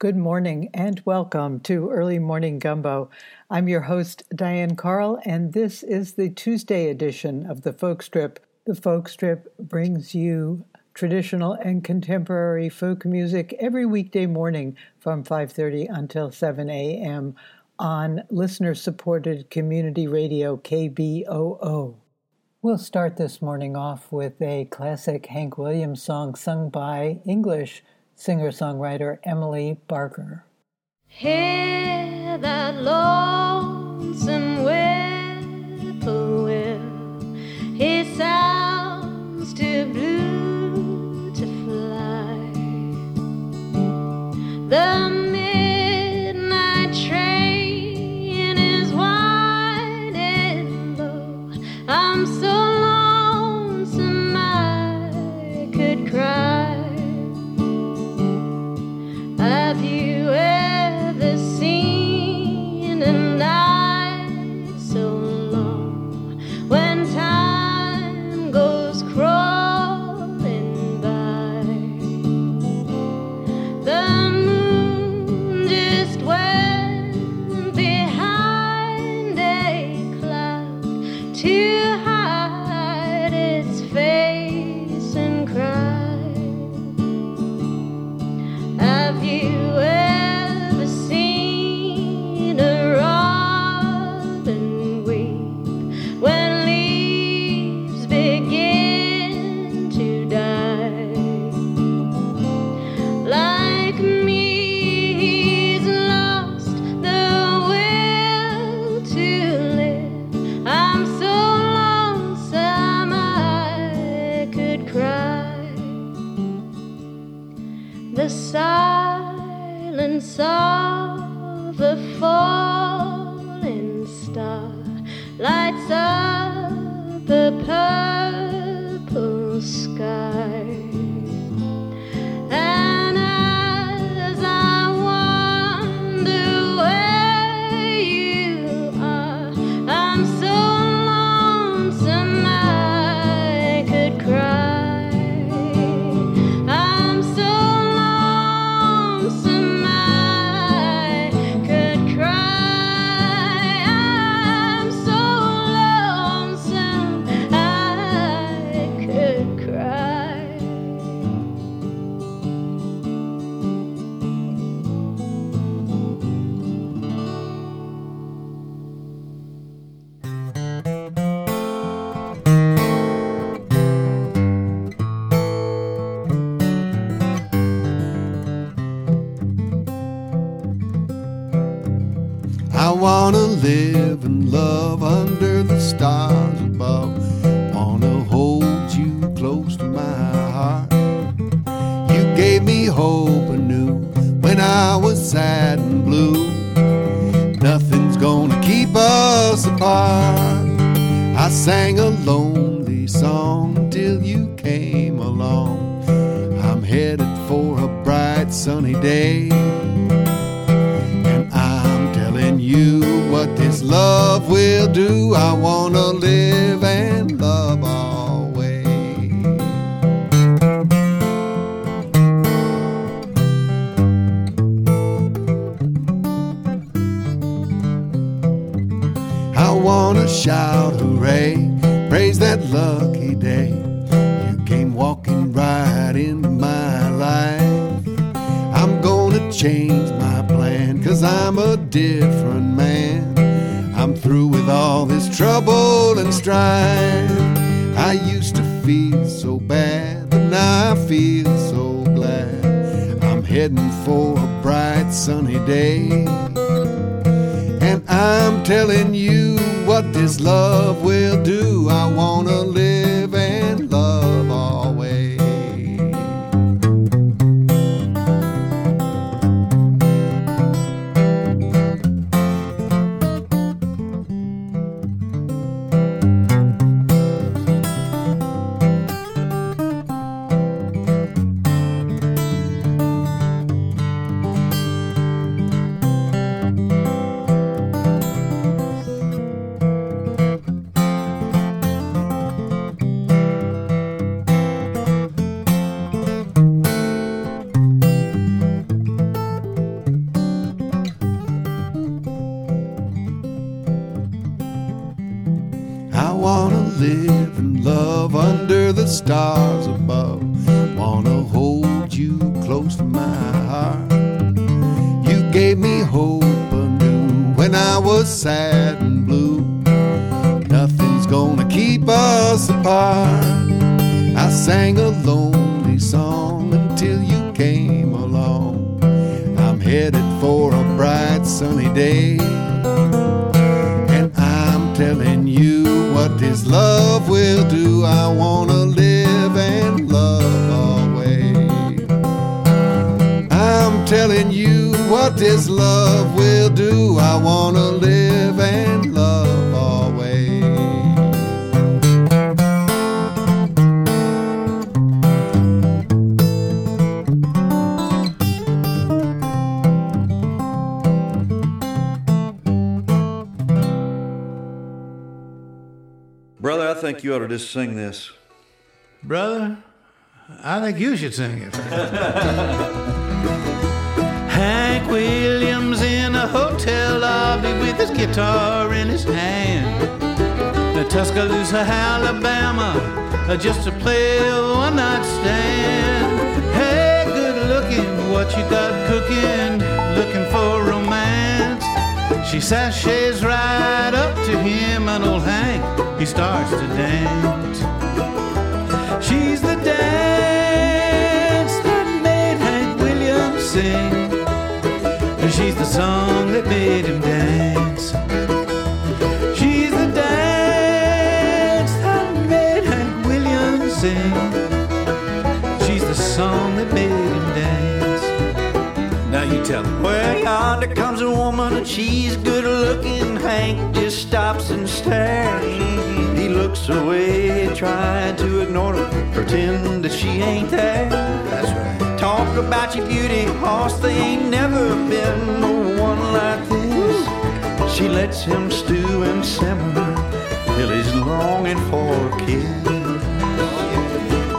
Good morning and welcome to Early Morning Gumbo. I'm your host, Diane Carl, and this is the Tuesday edition of The Folk Strip. The Folk Strip brings you traditional and contemporary folk music every weekday morning from 5.30 until 7 a.m. on listener-supported community radio KBOO. We'll start this morning off with a classic Hank Williams song sung by English – singer songwriter Emily Barker. Hear that lonesome. sang a lonely song till you came along. I'm headed for a bright sunny day. And I'm telling you what this love will do. I wanna telling you what this love will do. I wanna live and love always. Brother, I think you ought to just sing this. Brother, I think you should sing it. Williams in a hotel lobby with his guitar in his hand. The Tuscaloosa, Alabama, uh, just to play a one night stand. Hey, good looking, what you got cooking? Looking for romance. She sashays right up to him, and old Hank, he starts to dance. She's the dance that made Hank Williams sing. And she's the song that made him dance. She's the dance that made Hank Williams sing. She's the song that made him dance. Now you tell him. Well, yonder comes a woman and she's good looking. Hank just stops and stares. He looks away, trying to ignore her, pretend that she ain't there. That's right. Talk about your beauty, horse. There ain't never been no one like this. She lets him stew and simmer till he's longing for a kiss.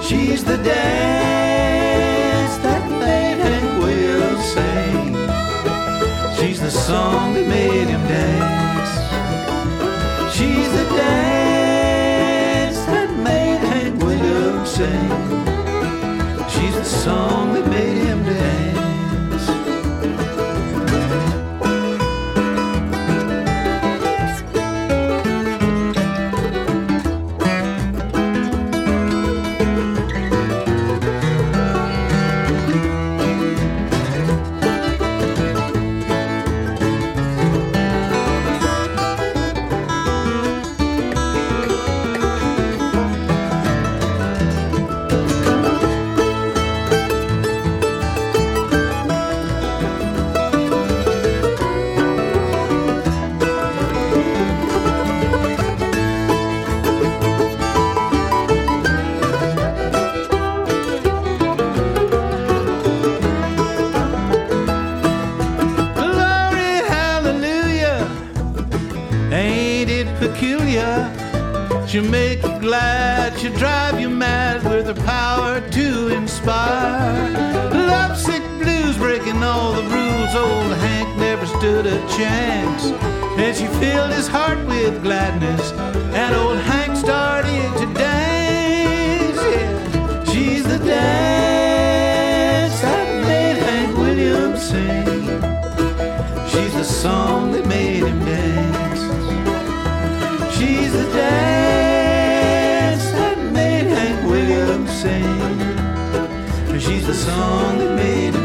She's the dance that made Hank Will sing. She's the song that made him dance. She's the dance that made Hank Williams sing. Song that made peculiar? She'll make you glad, she'll drive you mad with her power to inspire. Lovesick blues breaking all the rules, old Hank never stood a chance. And she filled his heart with gladness, and old Hank started to dance. Yeah. She's the dance the song that made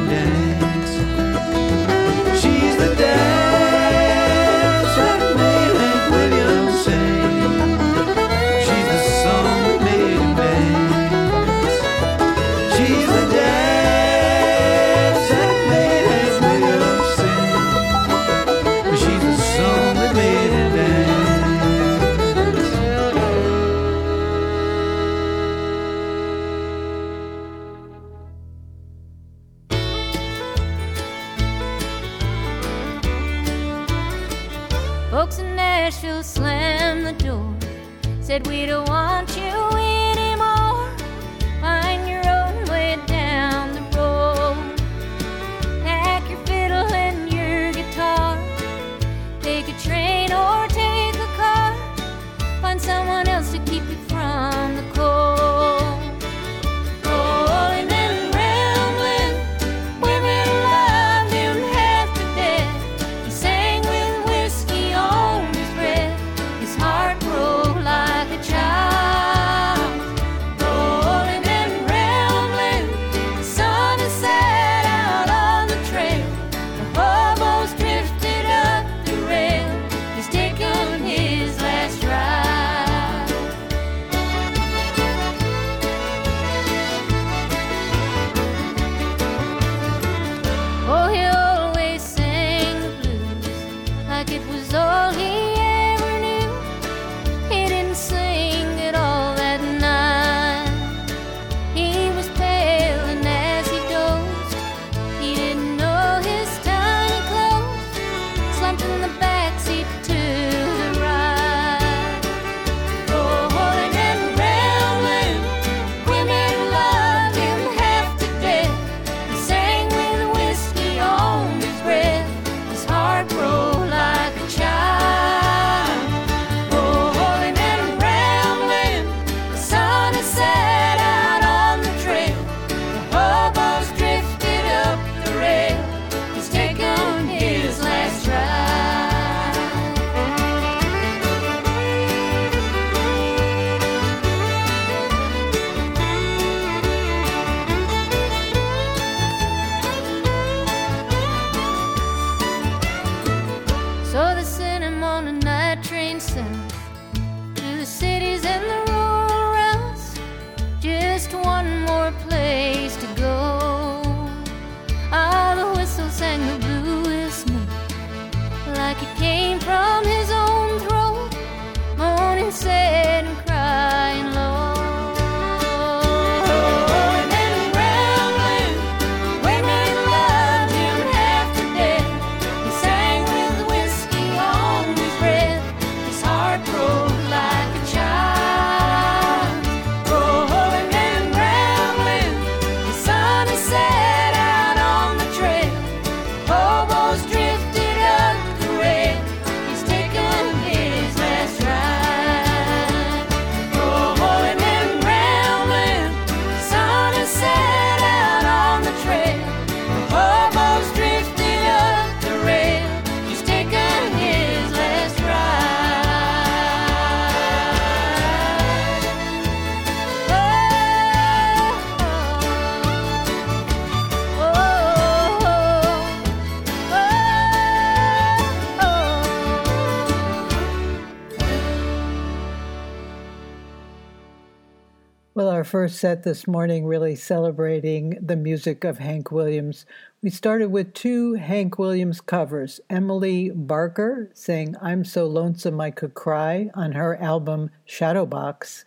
set this morning really celebrating the music of Hank Williams. We started with two Hank Williams covers. Emily Barker sang I'm So Lonesome I Could Cry on her album Shadowbox.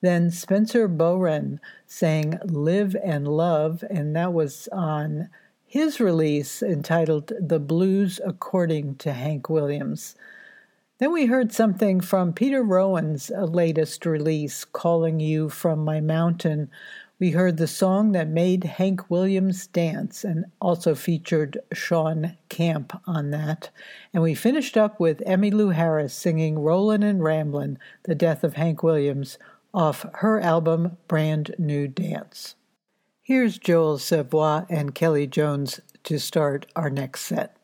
Then Spencer Bohren sang Live and Love, and that was on his release entitled The Blues According to Hank Williams. Then we heard something from Peter Rowan's uh, latest release, Calling You From My Mountain. We heard the song that made Hank Williams dance and also featured Shawn Camp on that. And we finished up with Emmylou Harris singing Rollin' and Ramblin', the death of Hank Williams, off her album Brand New Dance. Here's Joel Savoy and Kelly Jones to start our next set.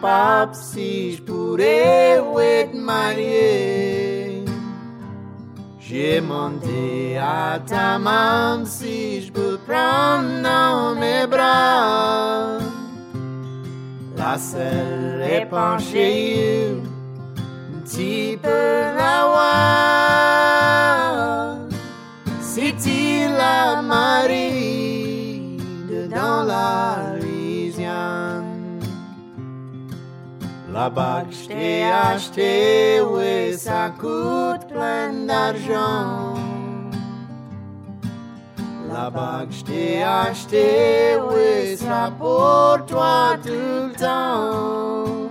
Pape si je pourrais être marié. J'ai demandé à ta maman si je peux prendre dans mes bras. La seule est penchée, un petit peu la voix. La bague je t'ai acheté, oui, ça coûte plein d'argent. La bague je t'ai acheté, oui, sera pour toi tout le temps.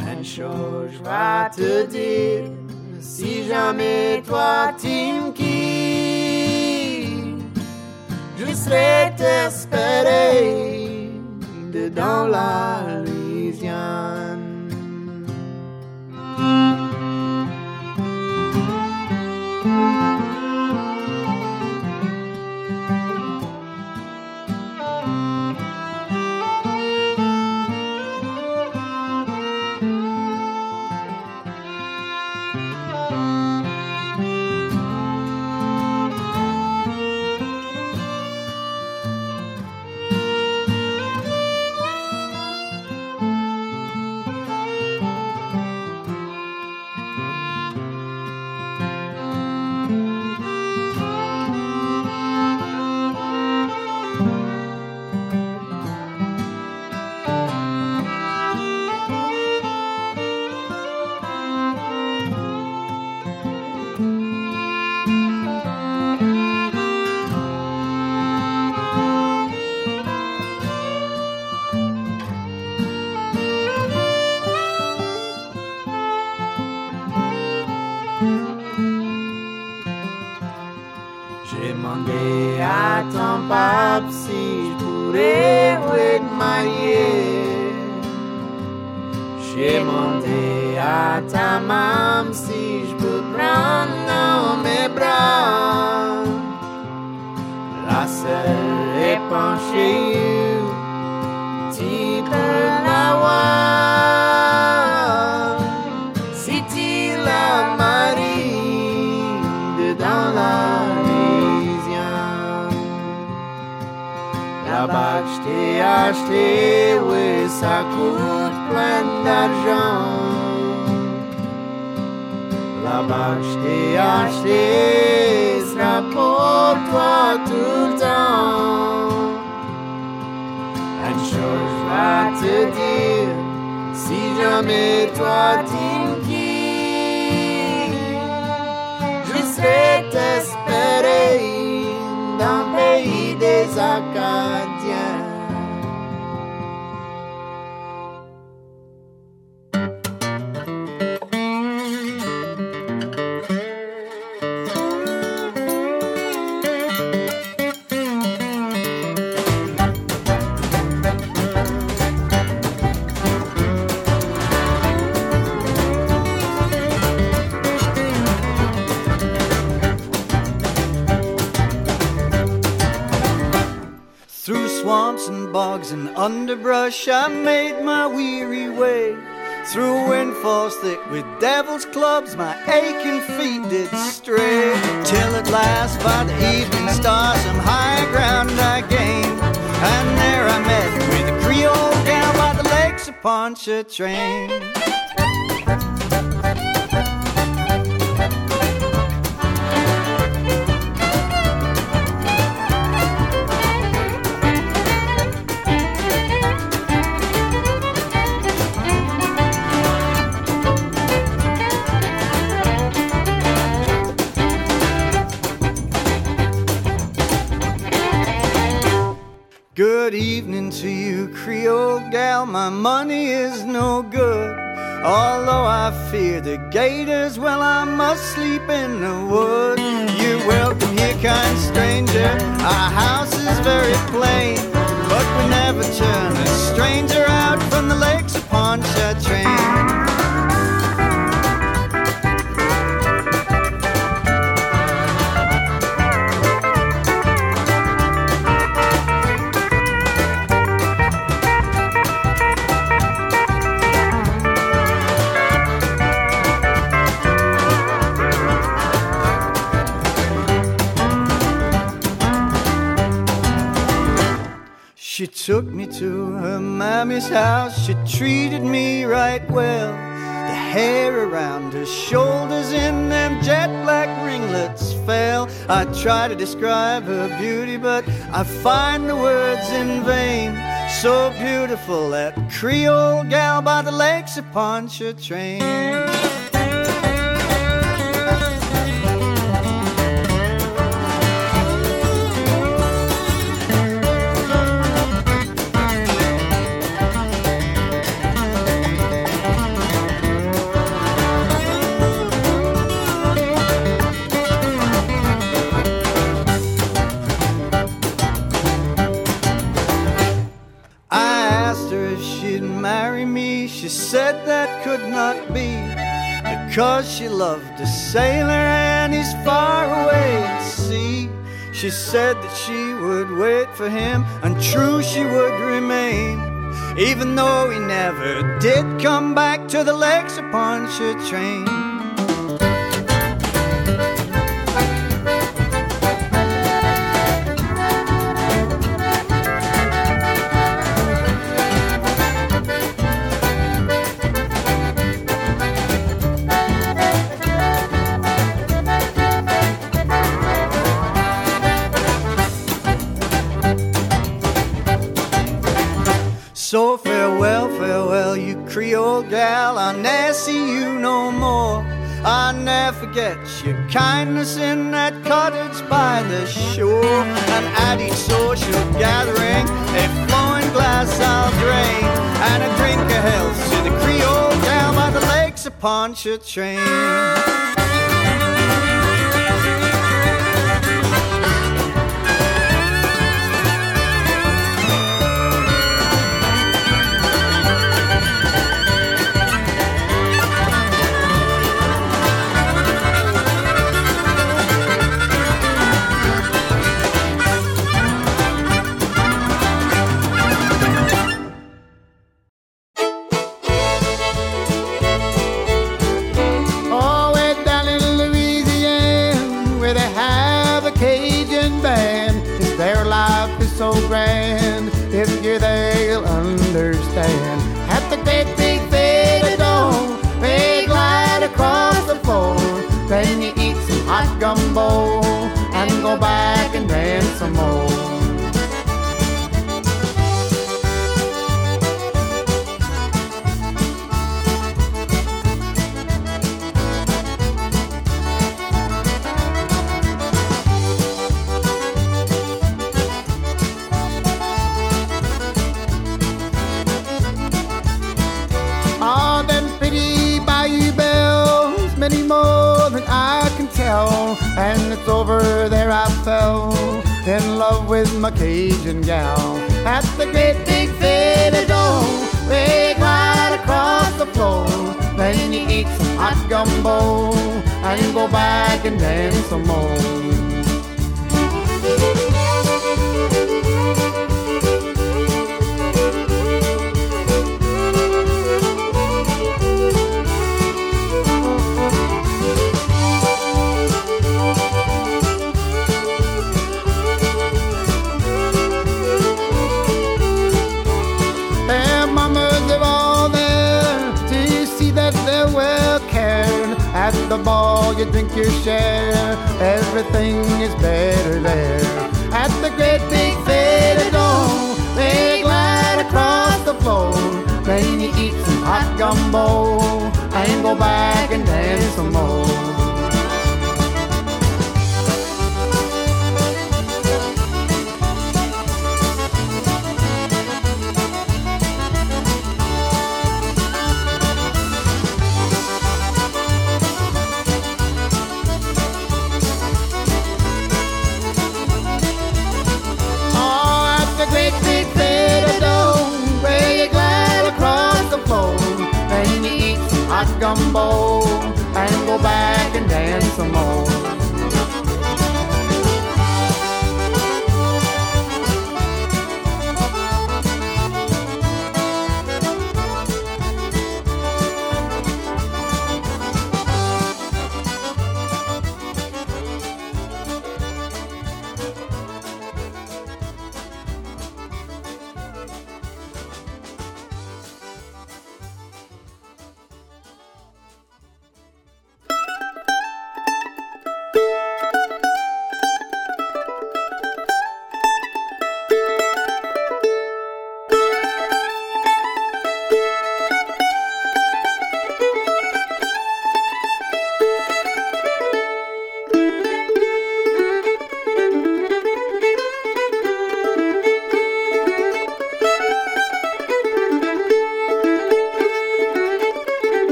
Une chose je vais te dire, si jamais toi tu me je serai t'espérer de dans la J'ai T'ai acheté, oui, ça coûte plein d'argent. Là-bas, je acheté, sera pour toi tout le temps. Une chose, vais te dire, si jamais toi quittes, je serai t'espérer dans le pays des Acadiens. Underbrush, I made my weary way. Through windfalls thick with devil's clubs, my aching feet did stray. Till at last, by the evening star, some high ground I gained. And there I met with a Creole gal by the lakes of Pontchartrain. Although I fear the gators, well, I must sleep in the wood. You're welcome here, kind stranger. Our house is very plain, but we never turn a stranger out from the lakes of Pontchartrain. Took me to her mammy's house. She treated me right well. The hair around her shoulders in them jet black ringlets fell. I try to describe her beauty, but I find the words in vain. So beautiful, that Creole gal by the lakes of Pontchartrain. Because she loved a sailor and he's far away at sea. She said that she would wait for him and true she would remain. Even though he never did come back to the lakes of forget your kindness in that cottage by the shore. And at each social gathering, a flowing glass I'll drain. And a drink of health to the Creole down by the lakes of Pontchartrain. Hot gumbo and go back and dance some more. And it's over there I fell in love with my Cajun gal. At the great big theater dome, they glide across the floor. Then you eat some hot gumbo and go back and dance some more. The ball, you drink your share. Everything is better there. At the great big theater dome, they glide across the floor. Then you eat some hot gumbo and go back and dance some more. Gumbo and go back and dance some more.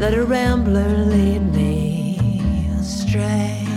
Let a rambler lead me astray.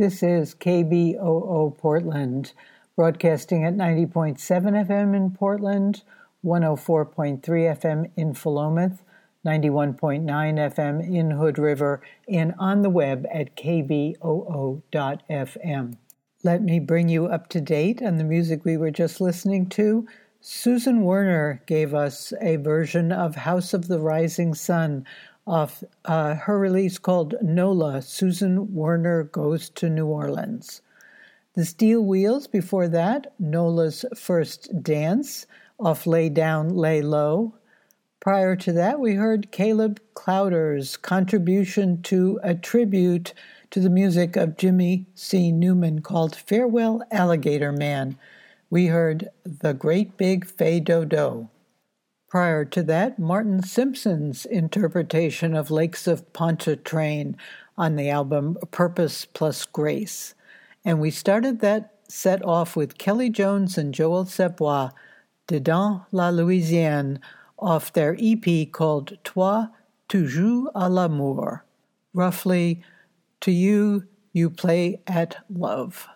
This is KBOO Portland, broadcasting at 90.7 FM in Portland, 104.3 FM in Philomath, 91.9 FM in Hood River, and on the web at kboo.fm. Let me bring you up to date on the music we were just listening to. Susan Werner gave us a version of House of the Rising Sun off uh, her release called Nola Susan Werner Goes to New Orleans. The Steel Wheels before that, Nola's First Dance off Lay Down, Lay Low. Prior to that, we heard Caleb Klauder's contribution to a tribute to the music of Jimmy C. Newman called Farewell Alligator Man. We heard The Great Big Fais Do-Do. Prior to that, Martin Simpson's interpretation of Lakes of Pontchartrain on the album Purpose Plus Grace. And we started that set off with Kelly Jones and Joel Savoy, Dedans la Louisiane, off their EP called Toi, tu joues à l'amour. Roughly, to you, you play at love.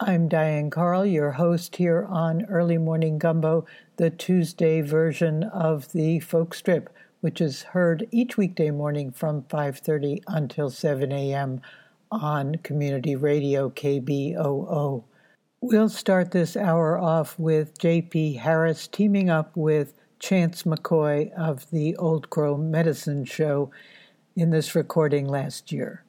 I'm Diane Carl, your host here on Early Morning Gumbo, the Tuesday version of the folk strip, which is heard each weekday morning from 5:30 until 7 a.m. on Community Radio KBOO. We'll start this hour off with J.P. Harris teaming up with Chance McCoy of the Old Crow Medicine Show in this recording last year.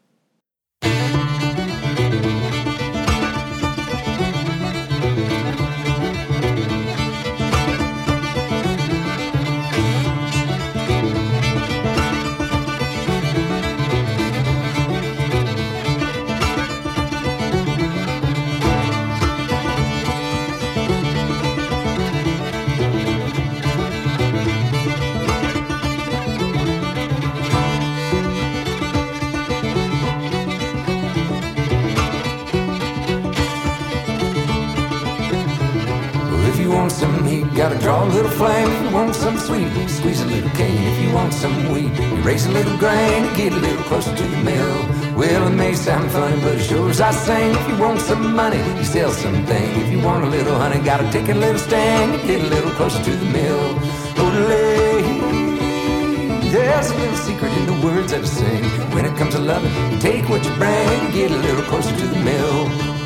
Raise a little grain and get a little closer to the mill. Well, it may sound funny, but as sure as I sing, if you want some money, you sell something. If you want a little honey, gotta take a little stand and get a little closer to the mill. Oh, Odelay. There's a little secret in the words that I sing. When it comes to loving, take what you bring and get a little closer to the mill.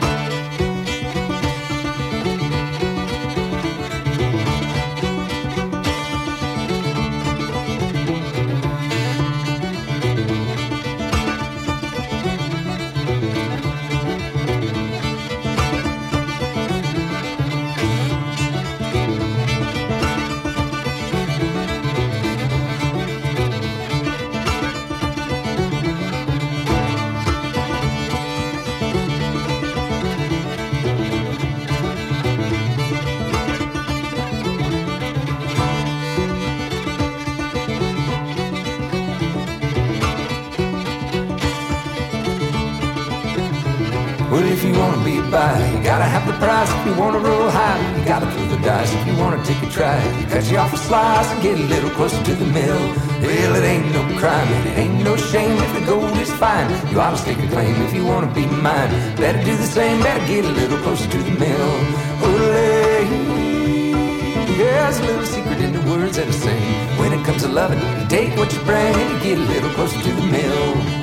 Cut you off a buyer, you gotta have the prize if you wanna roll high You gotta pull the dice if you wanna take a try. You As you offer slice and get a little closer to the mill. Well, it ain't no crime and it ain't no shame if the gold is fine. You ought to stake a claim if you want to be mine. Better do the same, better get a little closer to the mill. Ole, there's a little secret in the words that I sing. When it comes to loving, you take what you bring and you get a little closer to the mill.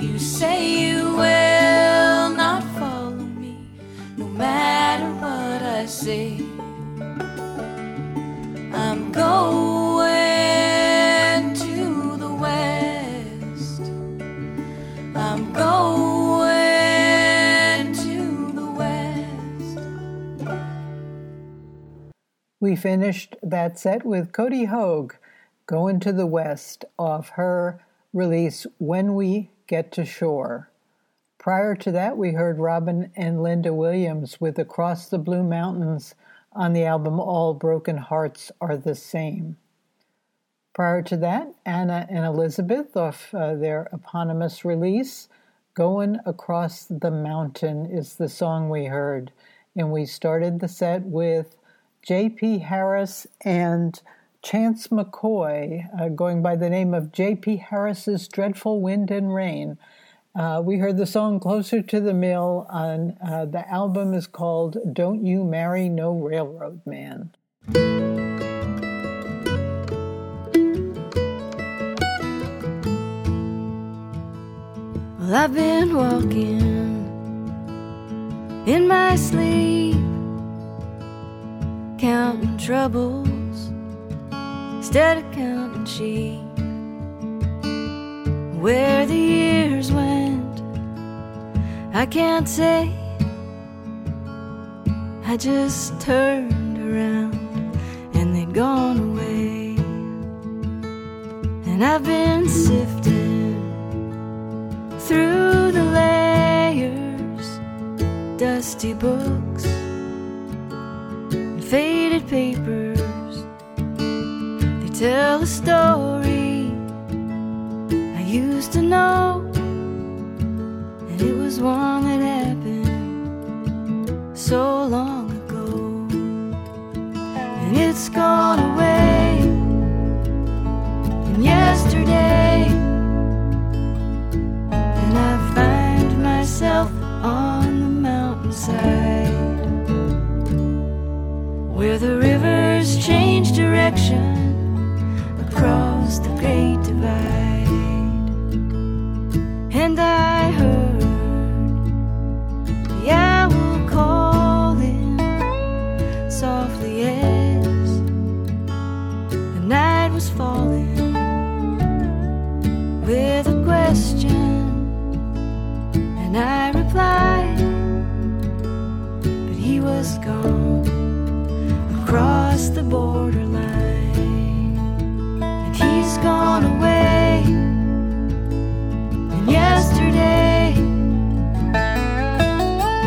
You say you will not follow me, no matter what I say. I'm going to the west. I'm going to the west. We finished that set with Cody Hogue, Going to the West, off her release When We Get to Shore. Prior to that, we heard Robin and Linda Williams with Across the Blue Mountains on the album All Broken Hearts Are the Same. Prior to that, Anna and Elizabeth off uh, their eponymous release, Going Across the Mountain is the song we heard. And we started the set with J.P. Harris and Chance McCoy, uh, going by the name of J.P. Harris's Dreadful Wind and Rain. Uh, we heard the song Closer to the Mill on uh, the album is called Don't You Marry No Railroad Man. Well, I've been walking in my sleep, counting troubles instead of counting sheep. Where the years went, I can't say. I just turned around and they'd gone away. And I've been sifting through the layers, dusty books, and faded papers. Tell a story I used to know, and it was one that happened so long ago, and it's gone away. And yesterday. And I find myself on the mountainside where the rivers change direction across the great divide. And I heard the owl calling softly as the night was falling with a question. And I replied, but he was gone across the borderline gone away. And yesterday,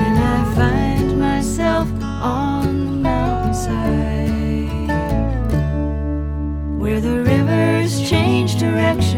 and I find myself on the mountainside where the rivers change direction.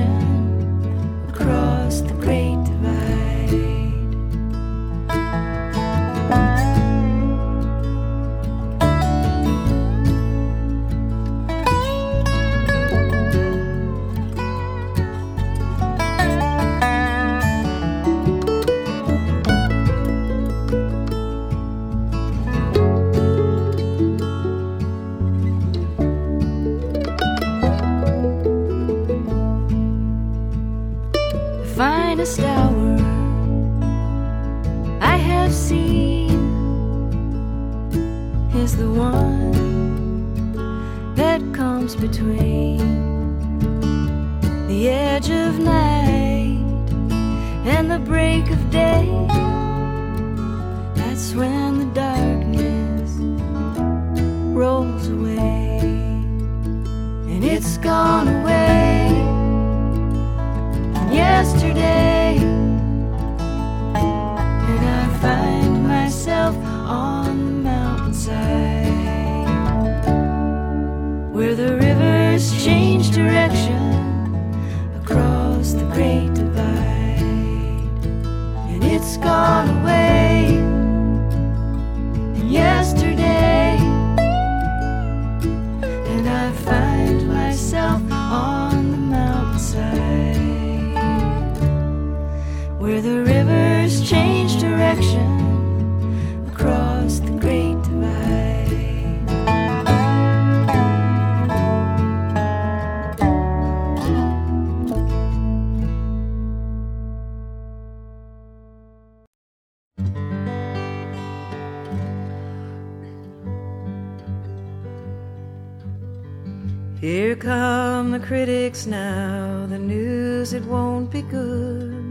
Critics now, the news it won't be good.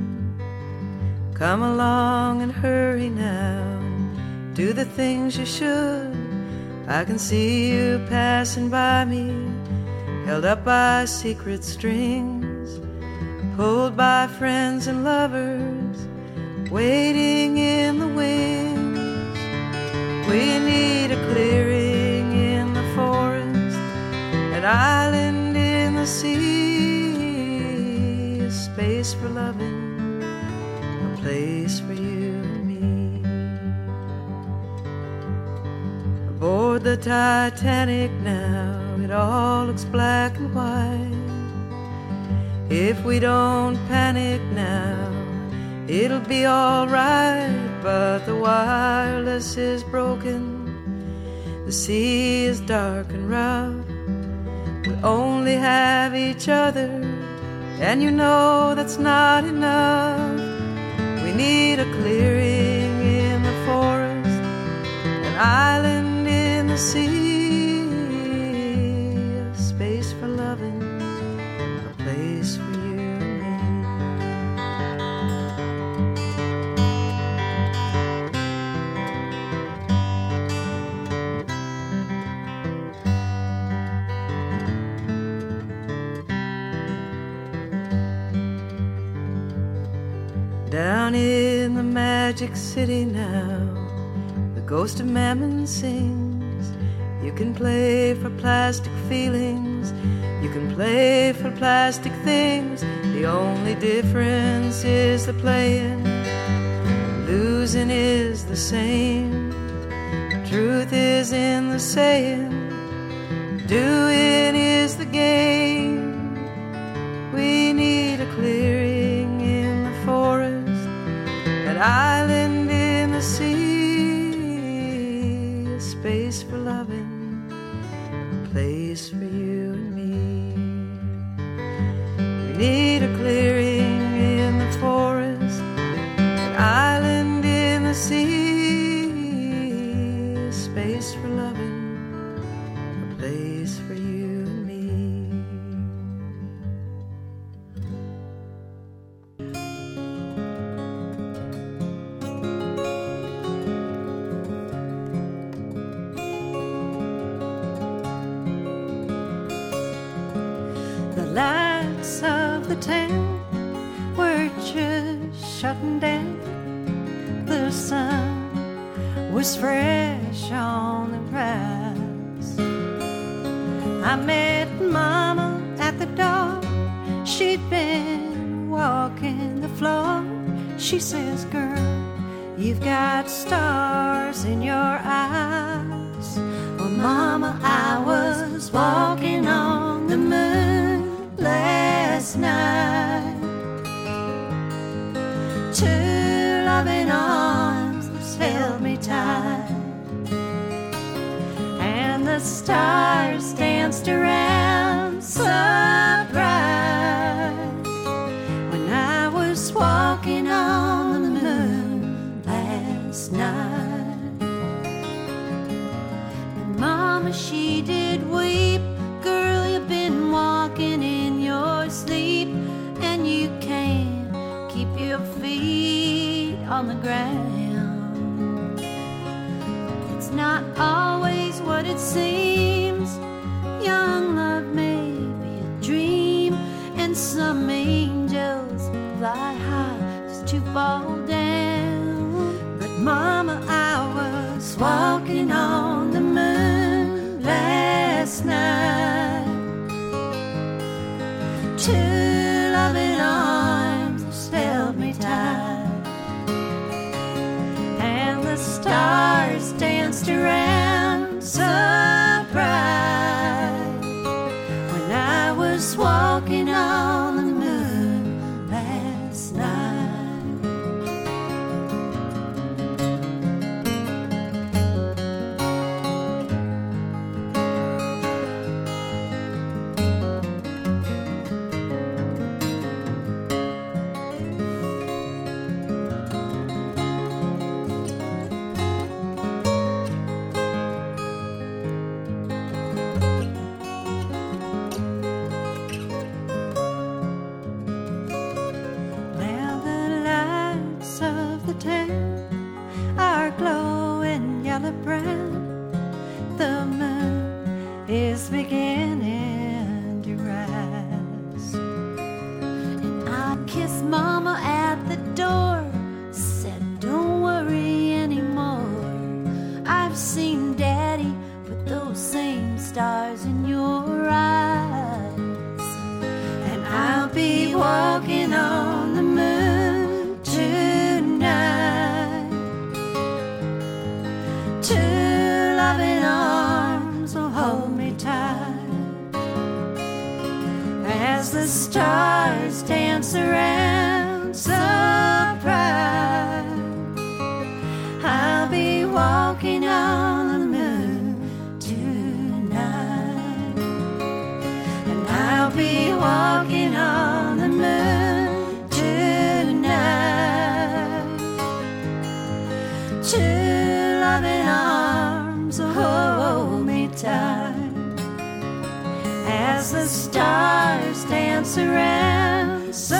Come along and hurry now, do the things you should. I can see you passing by me, held up by secret strings, pulled by friends and lovers, waiting in the wings. We need a clearing in the forest, an island the a space for loving, a place for you and me. Aboard the Titanic now, it all looks black and white. If we don't panic now, it'll be alright. But the wireless is broken, the sea is dark and rough. Only have each other, and you know that's not enough. We need a clearing in the forest, an island in the sea, magic city now, the ghost of Mammon sings. You can play for plastic feelings, you can play for plastic things. The only difference is the playing, losing is the same. Truth is in the saying, doing is the game. We need a clearing the stars danced around sunrise when I was walking on the moon last night. And Mama, she did weep. Girl, you've been walking in your sleep, and you can't keep your feet on the ground. It seems. Young love may be a dream, and some angels fly high just to fall down. But mama, I was walking on the moon last night. Two loving arms held me tight, and the stars as the stars dance around. So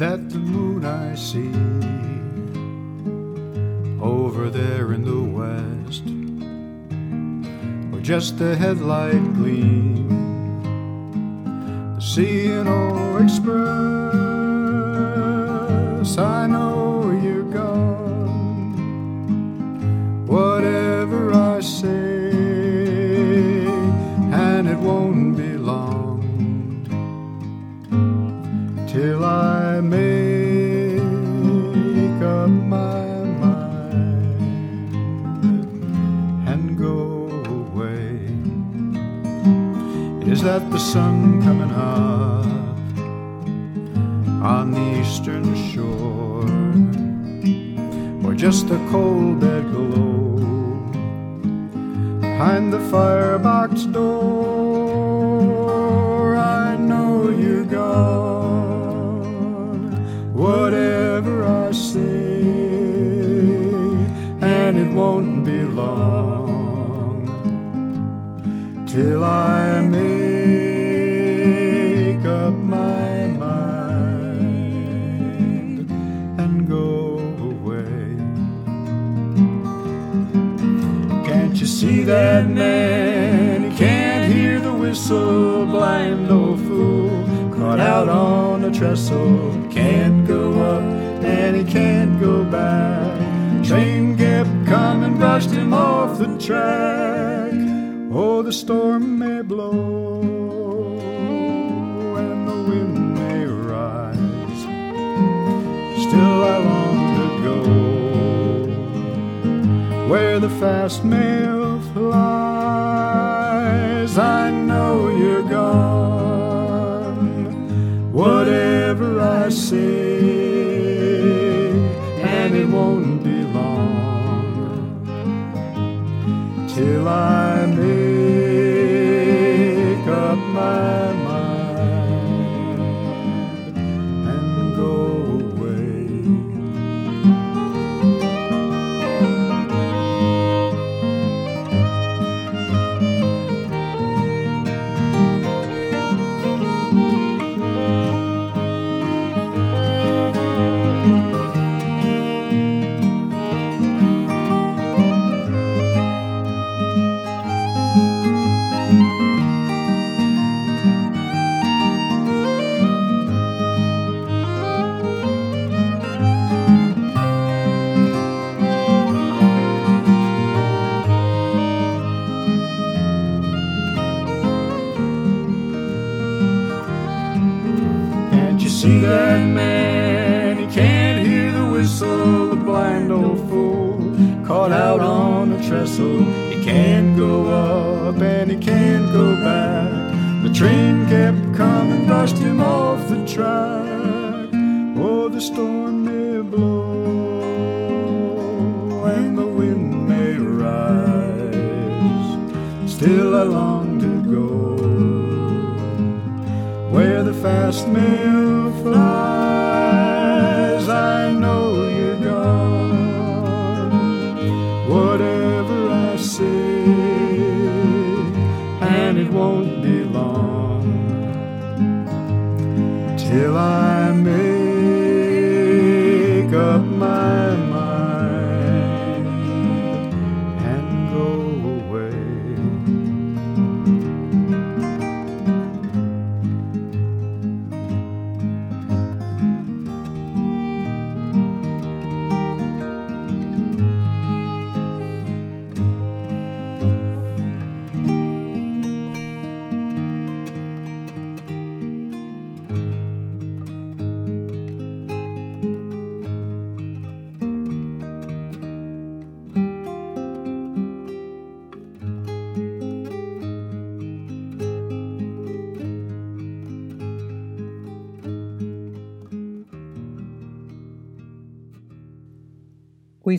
that the moon I see over there in the west? Or just a headlight gleam? The C&O Express, I know That the sun coming up on the eastern shore, or just a cold dead glow behind the firebox door? I know you're gone whatever I say, and it won't be long till I that man. He can't hear the whistle, blind old fool. Caught out on a trestle, can't go up and he can't go back. Train kept coming, brushed him off the track. Oh, the storm may blow and the wind may rise. Still, I long to go where the fast mail flies. I know you're gone. Whatever I say, and it won't be long till I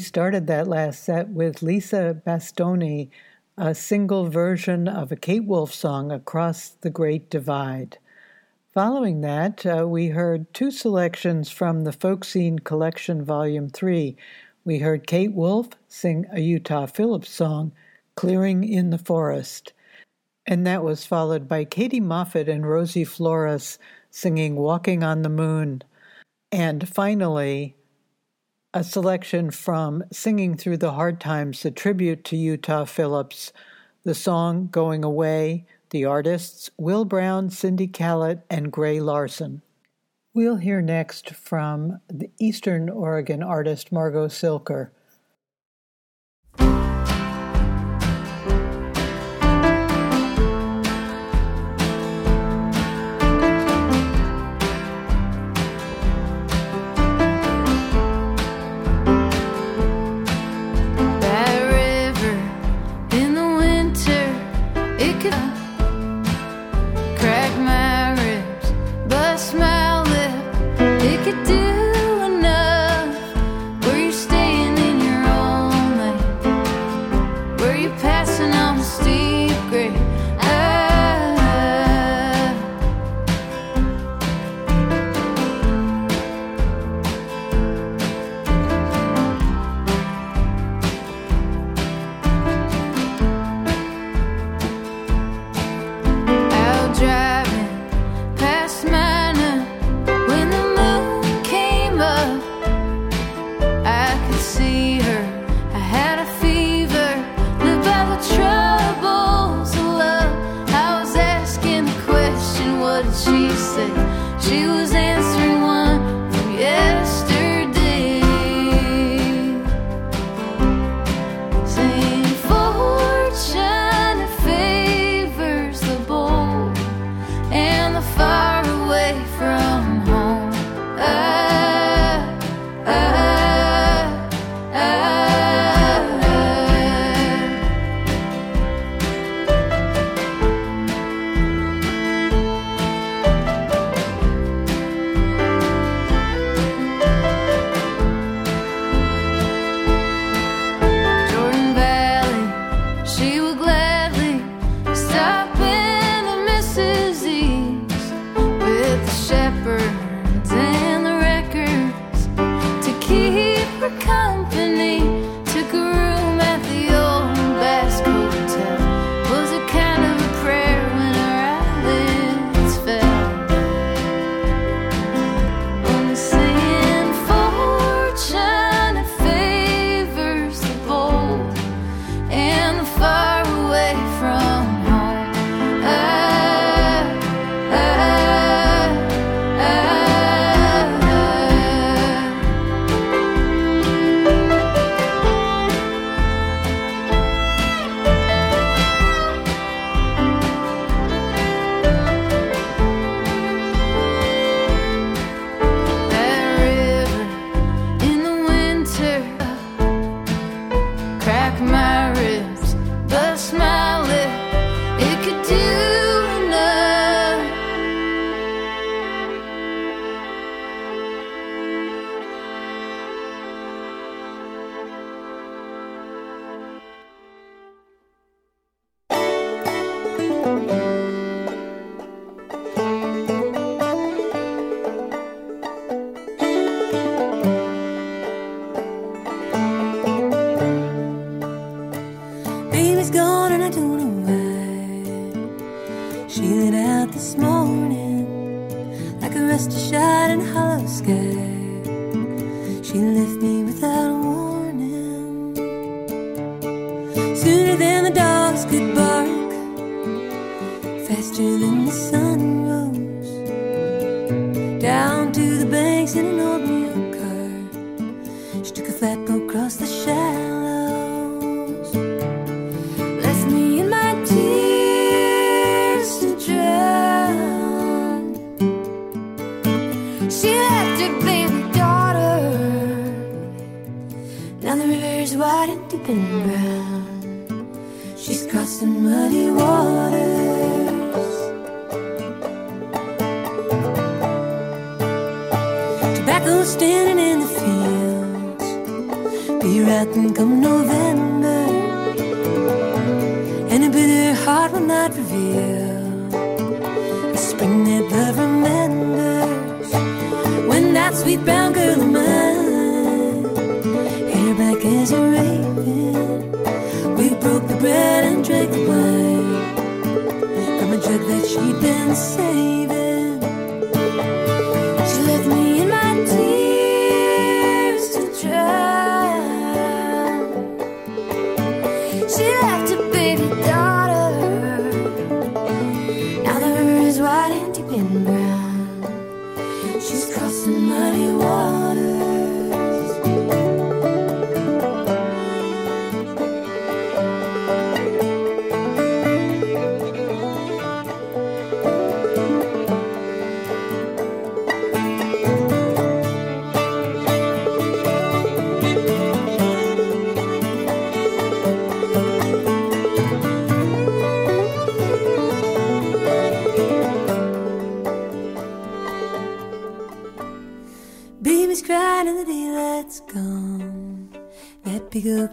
started that last set with Lisa Bastoni, a single version of a Kate Wolf song, Across the Great Divide. Following that, uh, we heard two selections from the Folk Scene Collection Volume 3. We heard Kate Wolf sing a Utah Phillips song, Clearing in the Forest. And that was followed by Katy Moffatt and Rosie Flores singing Walking on the Moon. And finally, a selection from Singing Through the Hard Times, a tribute to Utah Phillips, the song Going Away, the artists Will Brown, Cindy Callett, and Gray Larson. We'll hear next from the Eastern Oregon artist Margot Silker.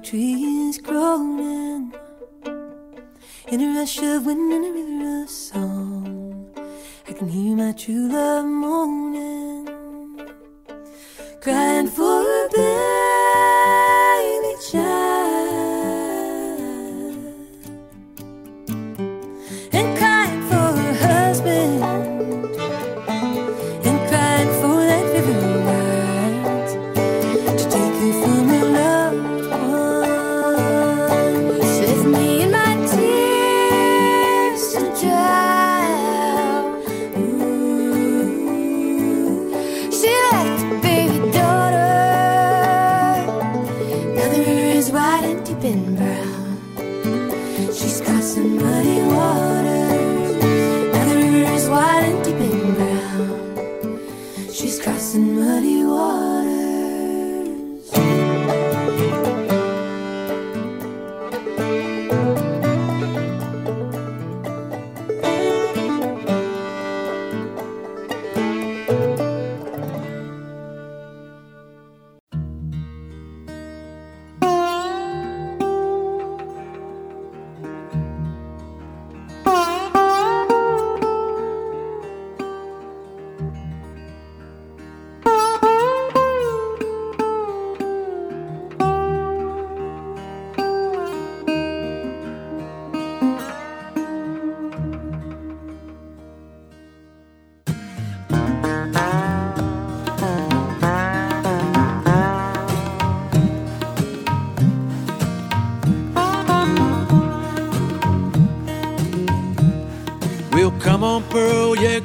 trees groaning in a rush of wind and a river of song. I can hear my true love moaning, crying for a bed.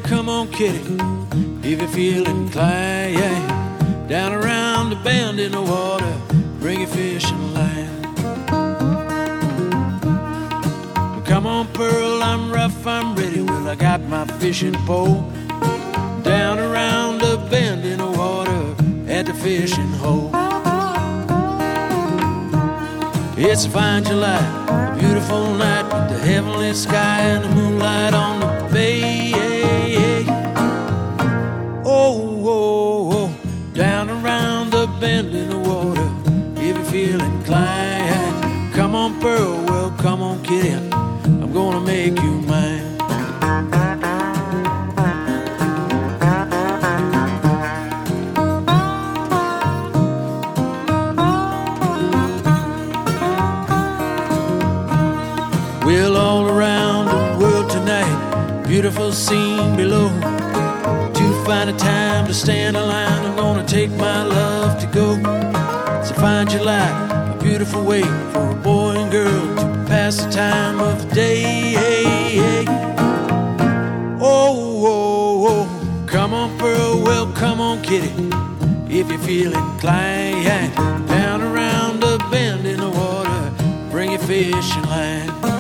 Come on, kitty, if you feel inclined. Down around the bend in the water, bring your fish and line. Come on, Pearl, I'm rough, I'm ready. Well, I got my fishing pole. Down around the bend in the water, at the fishing hole. It's a fine July, a beautiful night with the heavenly sky and the moonlight on the bay. Beautiful scene below. To find a time to stand in line, I'm gonna take my love to go. It's find your July, a beautiful way for a boy and girl to pass the time of the day. Oh, oh, oh, come on, Pearl, well, come on, kitty. If you feel inclined, down around a bend in the water, bring your fishing line.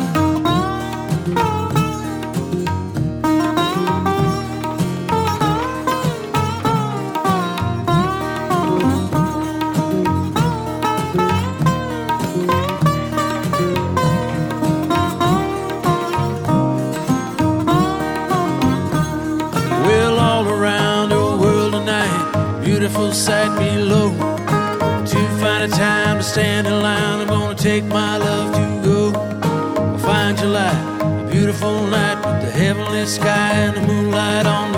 Below. To find a time to stand in line, I'm gonna take my love to go. A fine July, a beautiful night with the heavenly sky and the moonlight on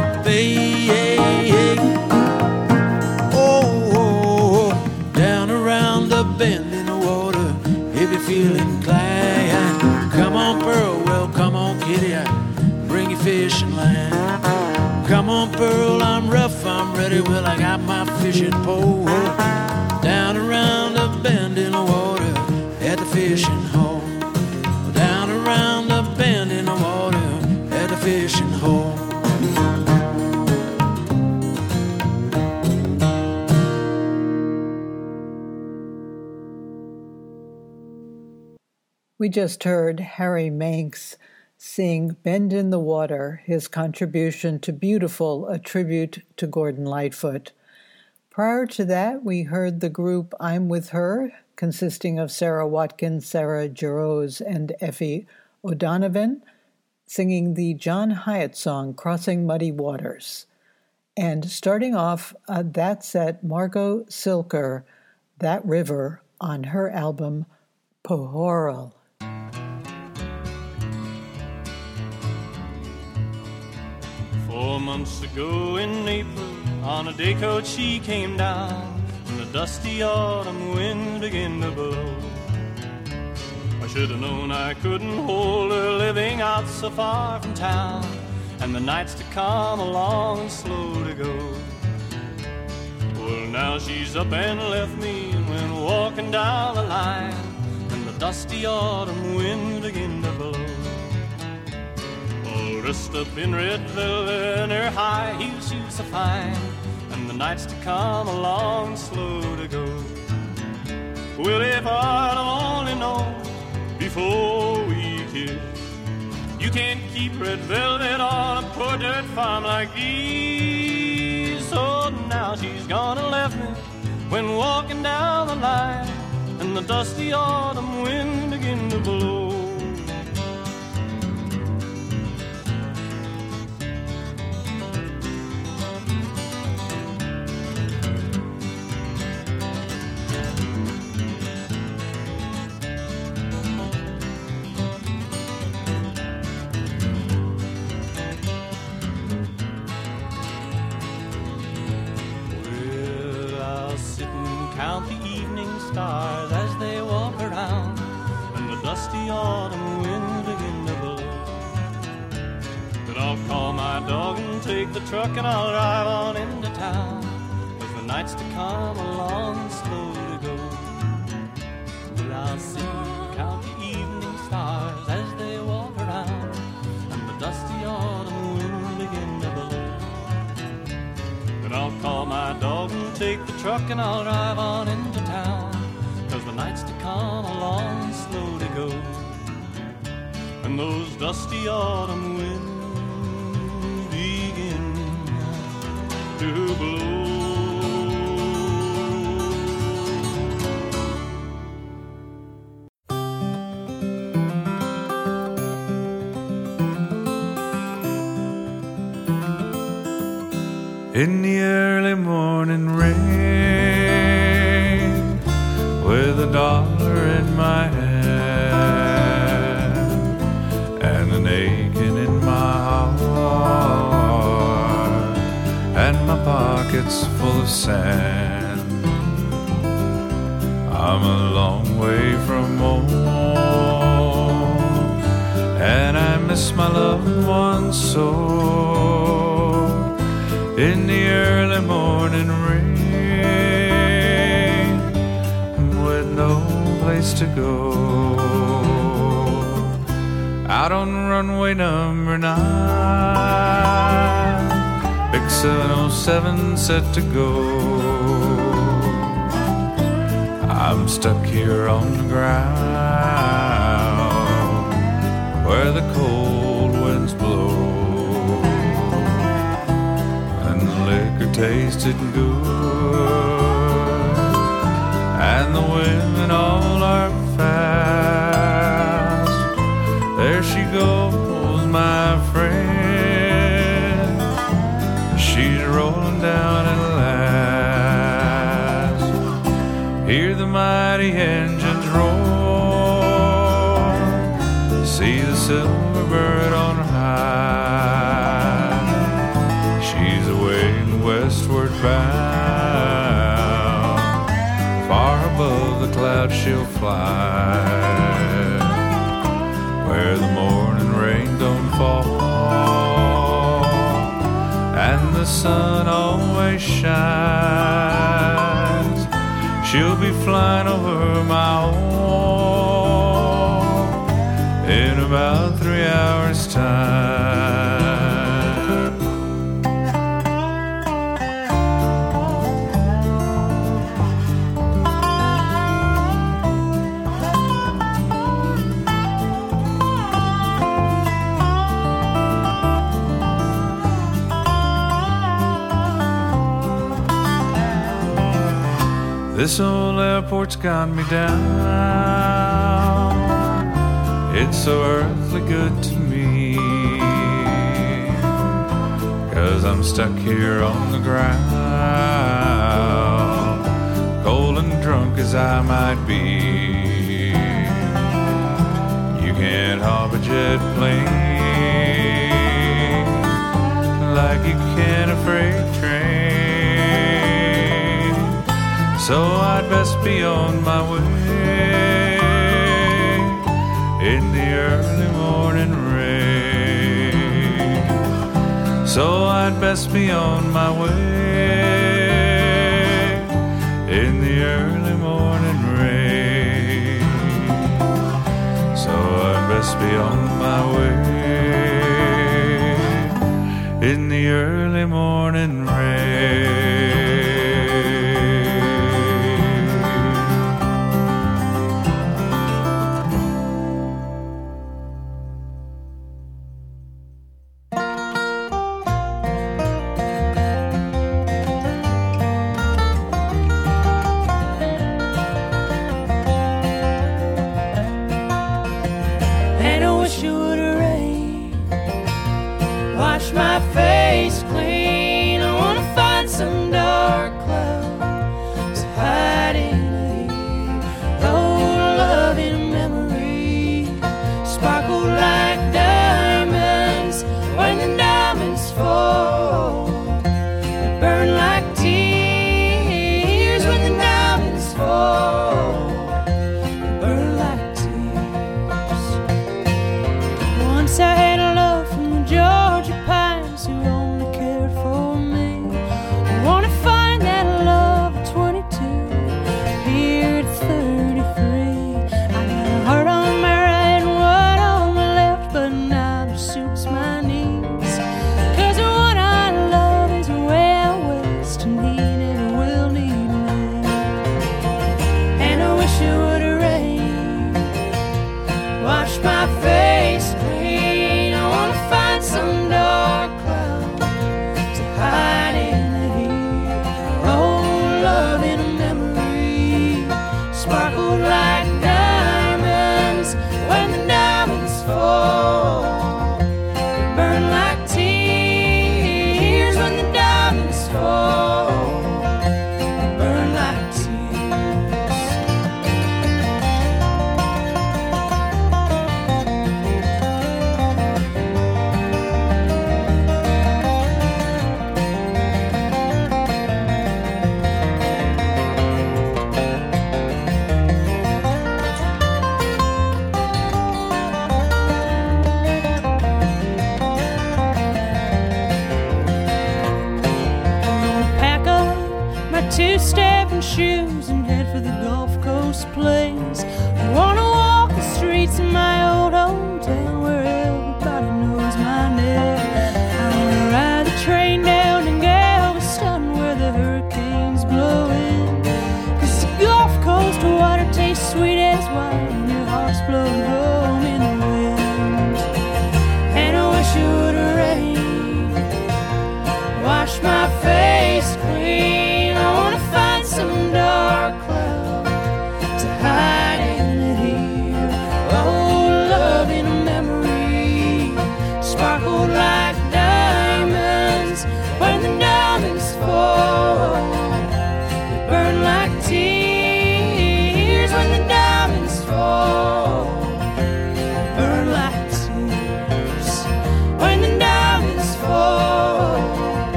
Pearl, I'm rough, I'm ready. Well, I got my fishing pole down around the bend in the water at the fishing hole. Down around the bend in the water at the fishing hole. We just heard Harry Manx sing Bend in the Water, his contribution to Beautiful, a tribute to Gordon Lightfoot. Prior to that, we heard the group I'm With Her, consisting of Sara Watkins, Sarah Jarosz, and Aoife O'Donovan, singing the John Hiatt song Crossing Muddy Waters. And starting off uh, that set, Margot Silker, That River, on her album Pohoral. Four months ago in April, on a day coach she came down, and the dusty autumn wind began to blow. I should have known I couldn't hold her living out so far from town, and the nights to come along slow to go. Well, now she's up and left me, and went walking down the line, and the dusty autumn wind began to blow. Dressed up in red velvet and her high heel shoes so fine, and the nights to come along slow to go. Well, if I'd only known before we kissed, you can't keep red velvet on a poor dirt farm like these. So now she's gone and left me when walking down the line, and the dusty autumn wind began to blow. The truck and I'll drive on into town, as the nights to come along slow to go. Well, I'll sit and count the evening stars as they walk around, and the dusty autumn wind begin to blow. Then I'll call my dog and take the truck and I'll drive on into town. Cause the nights to come along slow to go. And those dusty autumn winds to blow. In the air pockets full of sand. I'm a long way from home and I miss my loved ones so in the early morning rain with no place to go. Out on runway number nine, big 707 set to go. I'm stuck here on the ground where the cold winds blow and the liquor tasted good and the women all are fast. She'll fly. Where the morning rain don't fall. And the sun always shines. She'll be flying over my home in about This er old airport's got me down. It's so earthly good to me. Cause I'm stuck here on the ground. Cold and drunk as I might be. You can't hop a jet plane like you can a freight So I'd best be on my way in the early morning rain. So I'd best be on my way in the early morning rain. So I'd best be on my way in the early morning rain.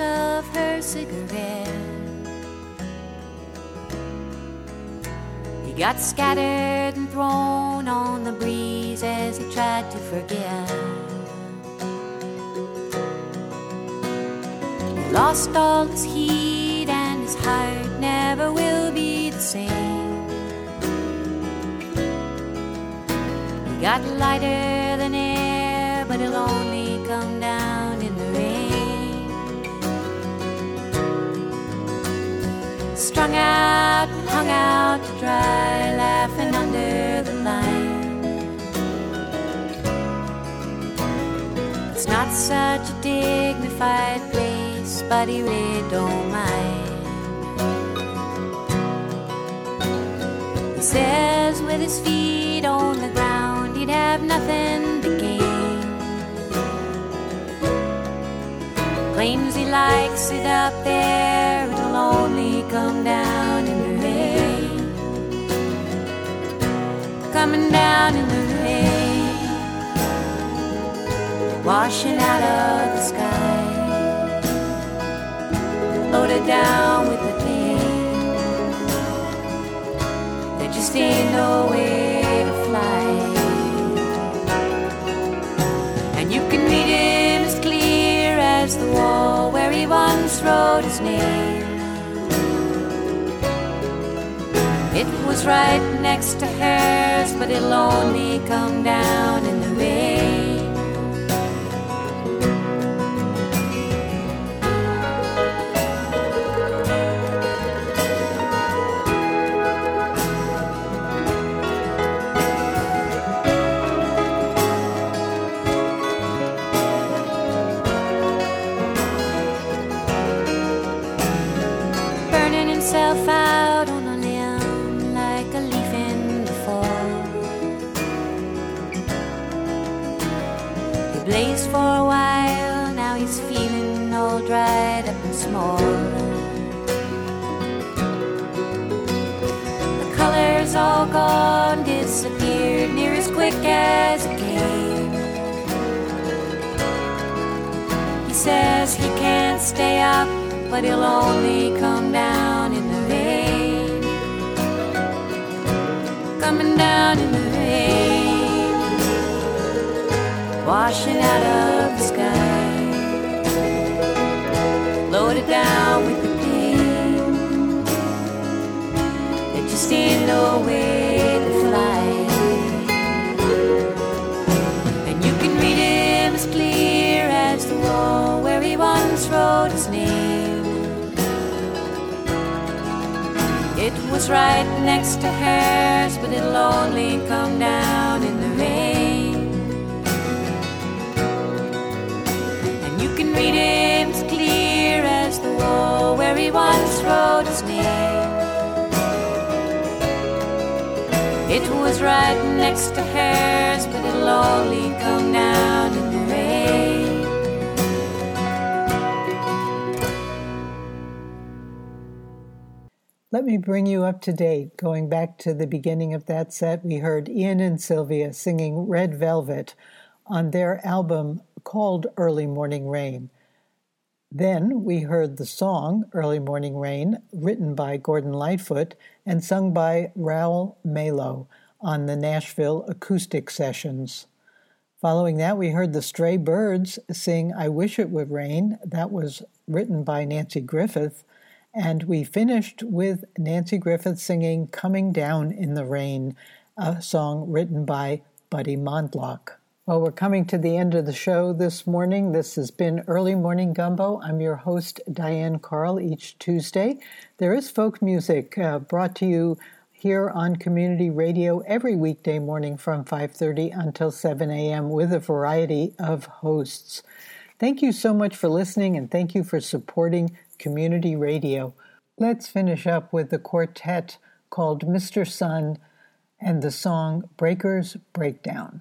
Of her cigarette. He got scattered and thrown on the breeze as he tried to forget. He lost all his heat and his heart never will be the same. He got lighter Strung out and hung out to dry, laughing under the line. It's not such a dignified place, but he really don't mind. He says with his feet on the ground, he'd have nothing to gain. Claims he likes it up there, only come down in the rain. Coming down in the rain, washing out of the sky, loaded down with the pain. There just ain't no way to fly. And you can read him as clear as the wall where he once wrote his name. It was right next to hers, but it'll only come down stay up, but he'll only come down in the rain. Coming down in the rain, washing out of the sky, loaded down with the pain. There just ain't no way Was right next to hers, but it'll only come down in the rain. And you can read him as clear as the wall where he once wrote his name. It was right next to hers, but it'll only come down Let me bring you up to date. Going back to the beginning of that set, we heard Ian and Sylvia singing Red Velvet on their album called Early Morning Rain. Then we heard the song Early Morning Rain, written by Gordon Lightfoot and sung by Raul Malo on the Nashville Acoustic Sessions. Following that, we heard the Stray Birds sing I Wish It Would Rain. That was written by Nanci Griffith. And we finished with Nanci Griffith singing Coming Down in the Rain, a song written by Buddy Mondlock. Well, we're coming to the end of the show this morning. This has been Early Morning Gumbo. I'm your host, Diane Carl, each Tuesday. There is folk music uh, brought to you here on community radio every weekday morning from 5:30 until 7 a.m. with a variety of hosts. Thank you so much for listening and thank you for supporting community radio. Let's finish up with the quartet called Mr. Sun and the song Breakers Breakdown.